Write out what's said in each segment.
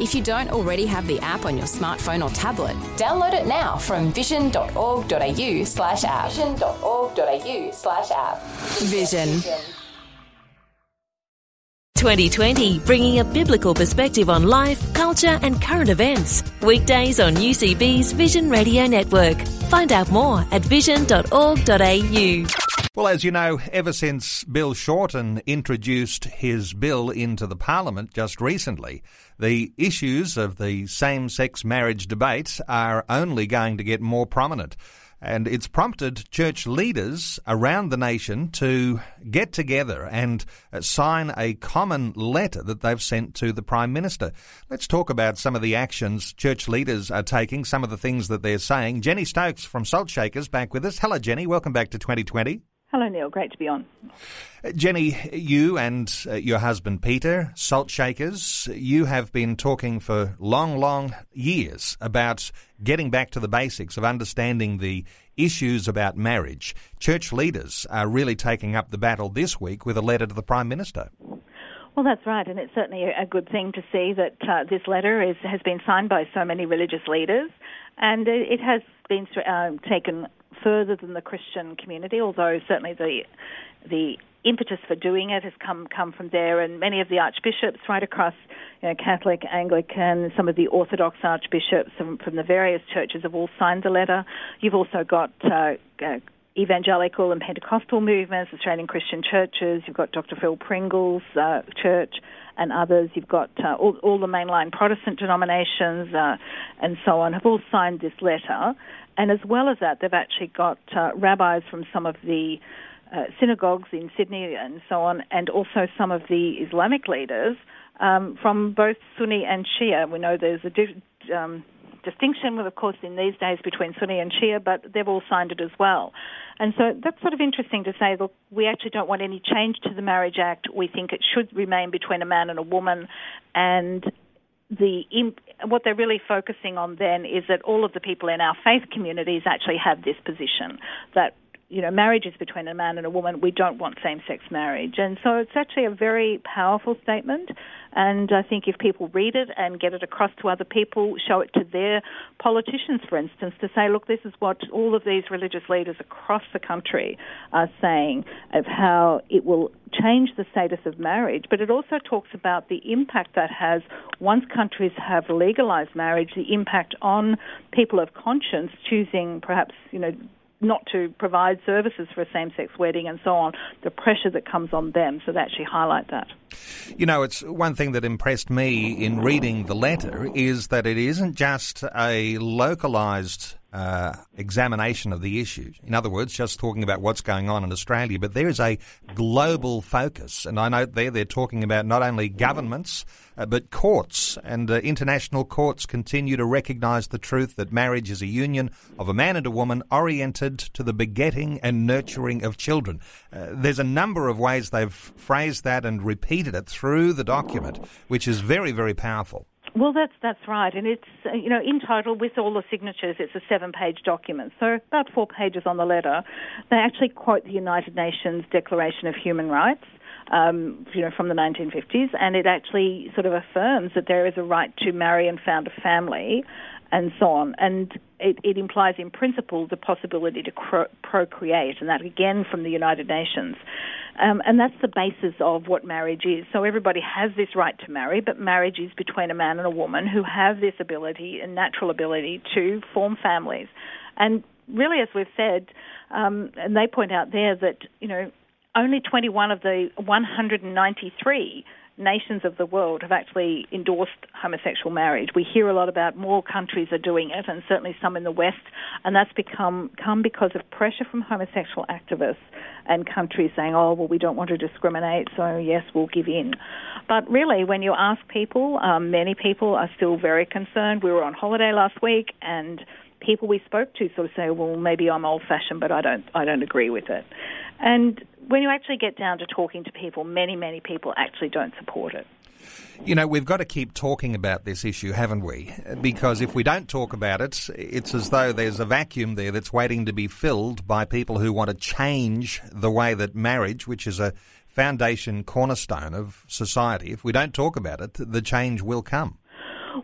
If you don't already have the app on your smartphone or tablet, download it now from vision.org.au slash app. Vision.org.au slash app. Vision. 2020, bringing a biblical perspective on life, culture, and current events. Weekdays on UCB's Vision Radio Network. Find out more at vision.org.au. Well, as you know, ever since Bill Shorten introduced his bill into the Parliament just recently, the issues of the same sex marriage debate are only going to get more prominent. And it's prompted church leaders around the nation to get together and sign a common letter that they've sent to the Prime Minister. Let's talk about some of the actions church leaders are taking, some of the things that they're saying. Jenny Stokes from Salt Shakers back with us. Hello, Jenny. Welcome back to 2020. Hello, Neil. Great to be on. Jenny, you and uh, your husband Peter, Salt Shakers, you have been talking for long, long years about getting back to the basics of understanding the issues about marriage. Church leaders are really taking up the battle this week with a letter to the Prime Minister. Well, that's right, and it's certainly a good thing to see that uh, this letter is, has been signed by so many religious leaders, and it has been uh, taken further than the Christian community, although certainly the the impetus for doing it has come come from there, and many of the archbishops right across, you know, Catholic, Anglican, some of the Orthodox archbishops from, from the various churches have all signed the letter. You've also got uh, uh, evangelical and Pentecostal movements, Australian Christian churches. You've got Dr. Phil Pringle's uh, church and others. You've got uh, all, all, the mainline Protestant denominations uh, and so on have all signed this letter. And as well as that, they've actually got uh, rabbis from some of the uh, synagogues in Sydney and so on, and also some of the Islamic leaders um, from both Sunni and Shia. We know there's a um, distinction, with of course, in these days between Sunni and Shia, but they've all signed it as well. And so that's sort of interesting to say, look, we actually don't want any change to the Marriage Act. We think it should remain between a man and a woman, and the what they're really focusing on then is that all of the people in our faith communities actually have this position that you know, marriage is between a man and a woman. We don't want same sex marriage. And so it's actually a very powerful statement. And I think if people read it and get it across to other people, show it to their politicians, for instance, to say, look, this is what all of these religious leaders across the country are saying of how it will change the status of marriage, but it also talks about the impact that has once countries have legalized marriage, the impact on people of conscience choosing perhaps, you know, not to provide services for a same sex wedding and so on, the pressure that comes on them. So they actually highlight that. You know, it's one thing that impressed me in reading the letter is that it isn't just a localized uh, examination of the issue. In other words, just talking about what's going on in Australia, but there is a global focus. And I know there they're talking about not only governments, uh, but courts and uh, international courts continue to recognise the truth that marriage is a union of a man and a woman oriented to the begetting and nurturing of children. Uh, there's a number of ways they've phrased that and repeated it through the document, which is very, very powerful. Well, that's that's right, and it's uh, you know in total with all the signatures, it's a seven-page document. So about four pages on the letter. They actually quote the United Nations Declaration of Human Rights, um, you know, from the 1950s, and it actually sort of affirms that there is a right to marry and found a family, and so on. And it, it implies, in principle, the possibility to cro- procreate, and that again from the United Nations. Um, and that's the basis of what marriage is. So everybody has this right to marry, but marriage is between a man and a woman who have this ability and natural ability to form families. And really, as we've said, um, and they point out there that you know only 21 of the 193 nations of the world have actually endorsed homosexual marriage. We hear a lot about more countries are doing it, and certainly some in the West, and that's become come because of pressure from homosexual activists and countries saying, "Oh, well, we don't want to discriminate, so yes, we'll give in." But really, when you ask people, um, many people are still very concerned. We were on holiday last week, and people we spoke to sort of say, "Well, maybe I'm old-fashioned, but I don't, I don't agree with it." And when you actually get down to talking to people, many, many people actually don't support it. You know, we've got to keep talking about this issue, haven't we? Because if we don't talk about it, it's as though there's a vacuum there that's waiting to be filled by people who want to change the way that marriage, which is a foundation cornerstone of society, if we don't talk about it, the change will come.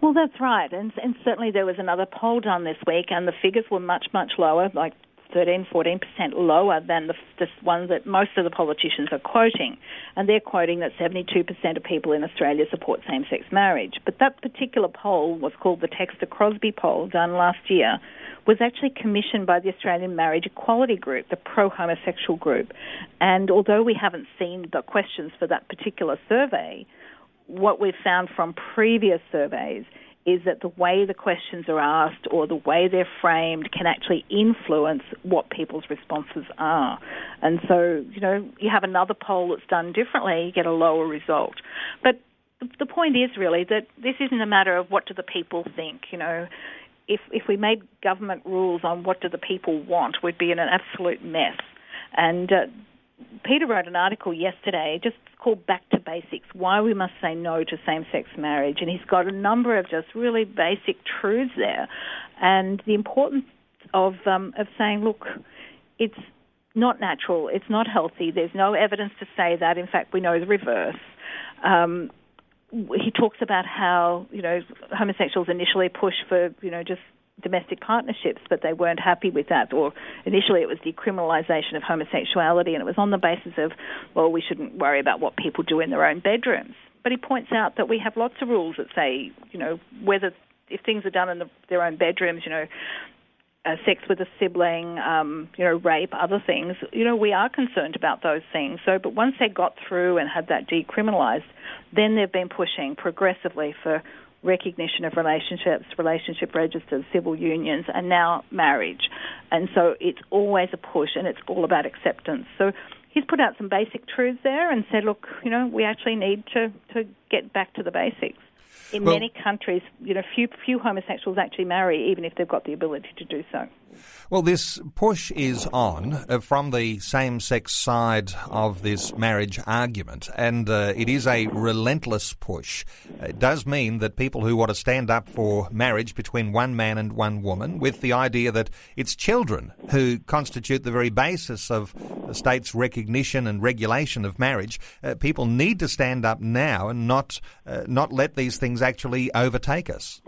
Well, that's right. And, and certainly there was another poll done this week, and the figures were much, much lower, like 13, 14% lower than the, the ones that most of the politicians are quoting. And they're quoting that 72% of people in Australia support same sex marriage. But that particular poll was called the Textor Crosby poll done last year, was actually commissioned by the Australian Marriage Equality Group, the pro homosexual group. And although we haven't seen the questions for that particular survey, what we've found from previous surveys is that the way the questions are asked or the way they're framed can actually influence what people's responses are. And so, you know, you have another poll that's done differently, you get a lower result. But the point is really that this isn't a matter of what do the people think, you know. If if we made government rules on what do the people want, we'd be in an absolute mess. And uh, Peter wrote an article yesterday just called Back to Basics Why We Must Say No to Same Sex Marriage. And he's got a number of just really basic truths there. And the importance of, um, of saying, look, it's not natural, it's not healthy, there's no evidence to say that. In fact, we know the reverse. Um, he talks about how you know homosexuals initially push for you know just domestic partnerships, but they weren't happy with that. Or initially it was decriminalisation of homosexuality, and it was on the basis of, well, we shouldn't worry about what people do in their own bedrooms. But he points out that we have lots of rules that say, you know, whether if things are done in the, their own bedrooms, you know, uh, sex with a sibling, um, you know, rape, other things, you know, we are concerned about those things. So, but once they got through and had that decriminalised, then they've been pushing progressively for recognition of relationships, relationship registers, civil unions, and now marriage. And so it's always a push and it's all about acceptance. So he's put out some basic truths there and said, look, you know, we actually need to, to get back to the basics. In well, many countries, you know, few few homosexuals actually marry, even if they've got the ability to do so. Well, this push is on uh, from the same sex side of this marriage argument, and uh, it is a relentless push. It does mean that people who want to stand up for marriage between one man and one woman, with the idea that it's children who constitute the very basis of state's recognition and regulation of marriage, uh, people need to stand up now and not uh, not let these things actually overtake us.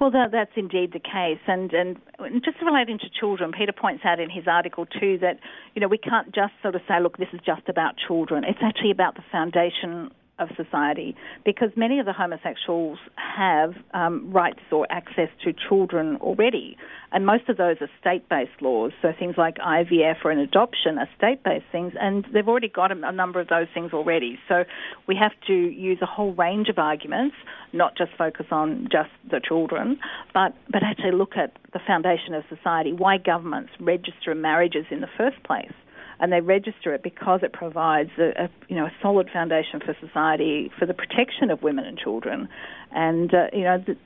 Well, that, that's indeed the case, and and just relating to children, Peter points out in his article too that you know we can't just sort of say, look, this is just about children. It's actually about the foundation of society because many of the homosexuals have um, rights or access to children already. And most of those are state based laws. So things like IVF or an adoption are state based things, and they've already got a, a number of those things already. So we have to use a whole range of arguments, not just focus on just the children, but, but actually look at the foundation of society, why governments register marriages in the first place and they register it because it provides a, a, you know a solid foundation for society for the protection of women and children, and uh, you know the,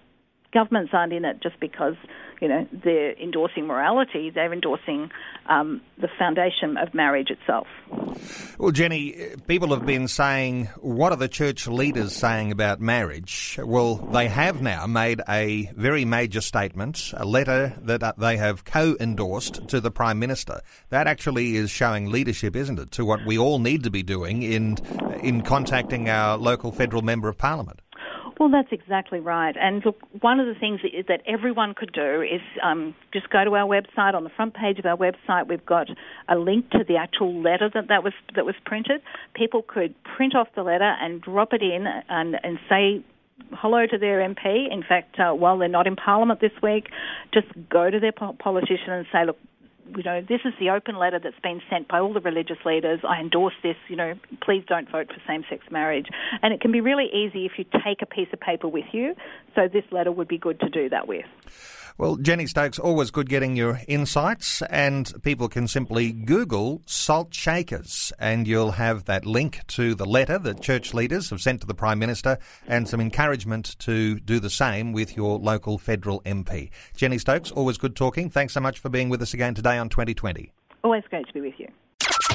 governments aren't in it just because you know they're endorsing morality; they're endorsing um, the foundation of marriage itself. Well, Jenny, people have been saying, "What are the church leaders saying about marriage?" Well, they have now made a very major statement, a letter that they have co-endorsed to the Prime Minister. That actually is showing leadership, isn't it, to what we all need to be doing in in contacting our local federal member of Parliament. Well, that's exactly right. And look, one of the things that everyone could do is um, just go to our website. On the front page of our website, we've got a link to the actual letter that, that was that was printed. People could print off the letter and drop it in and, and say hello to their MP. In fact, uh, while they're not in Parliament this week, just go to their politician and say, look, you know, this is the open letter that's been sent by all the religious leaders. I endorse this. You know, please don't vote for same-sex marriage. And it can be really easy if you take a piece of paper with you. So this letter would be good to do that with. Well, Jenny Stokes, always good getting your insights, and people can simply Google salt shakers, and you'll have that link to the letter that church leaders have sent to the Prime Minister and some encouragement to do the same with your local federal MP. Jenny Stokes, always good talking. Thanks so much for being with us again today on 2020. Always great to be with you.